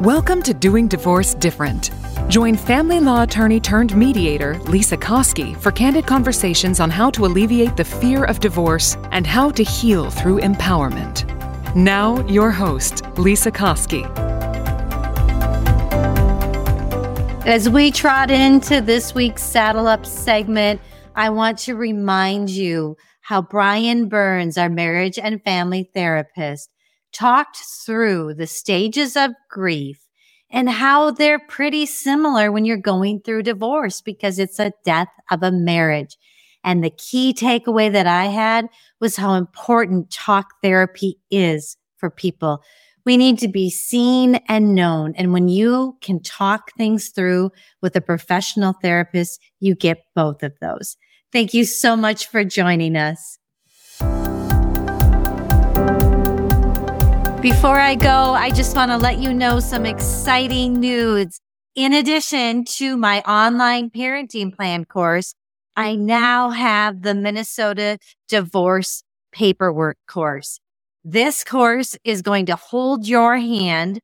Welcome to Doing Divorce Different. Join family law attorney turned mediator Lesa Koski for candid conversations on how to alleviate the fear of divorce and how to heal through empowerment. Now, your host, Lesa Koski. As we trot into this week's Saddle Up segment, I want to remind you how Brian Burns, our marriage and family therapist, talked through the stages of grief and how they're pretty similar when you're going through divorce because it's a death of a marriage. And the key takeaway that I had was how important talk therapy is for people. We need to be seen and known. And when you can talk things through with a professional therapist, you get both of those. Thank you so much for joining us. Before I go, I just want to let you know some exciting news. In addition to my online parenting plan course, I now have the Minnesota divorce paperwork course. This course is going to hold your hand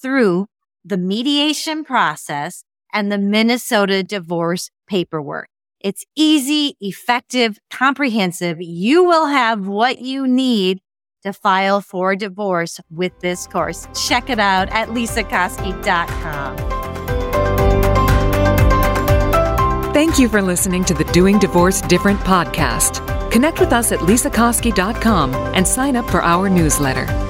through the mediation process and the Minnesota divorce paperwork. It's easy, effective, comprehensive. You will have what you need to file for divorce with this course. Check it out at lesakoski.com. Thank you for listening to the Doing Divorce Different podcast. Connect with us at lesakoski.com and sign up for our newsletter.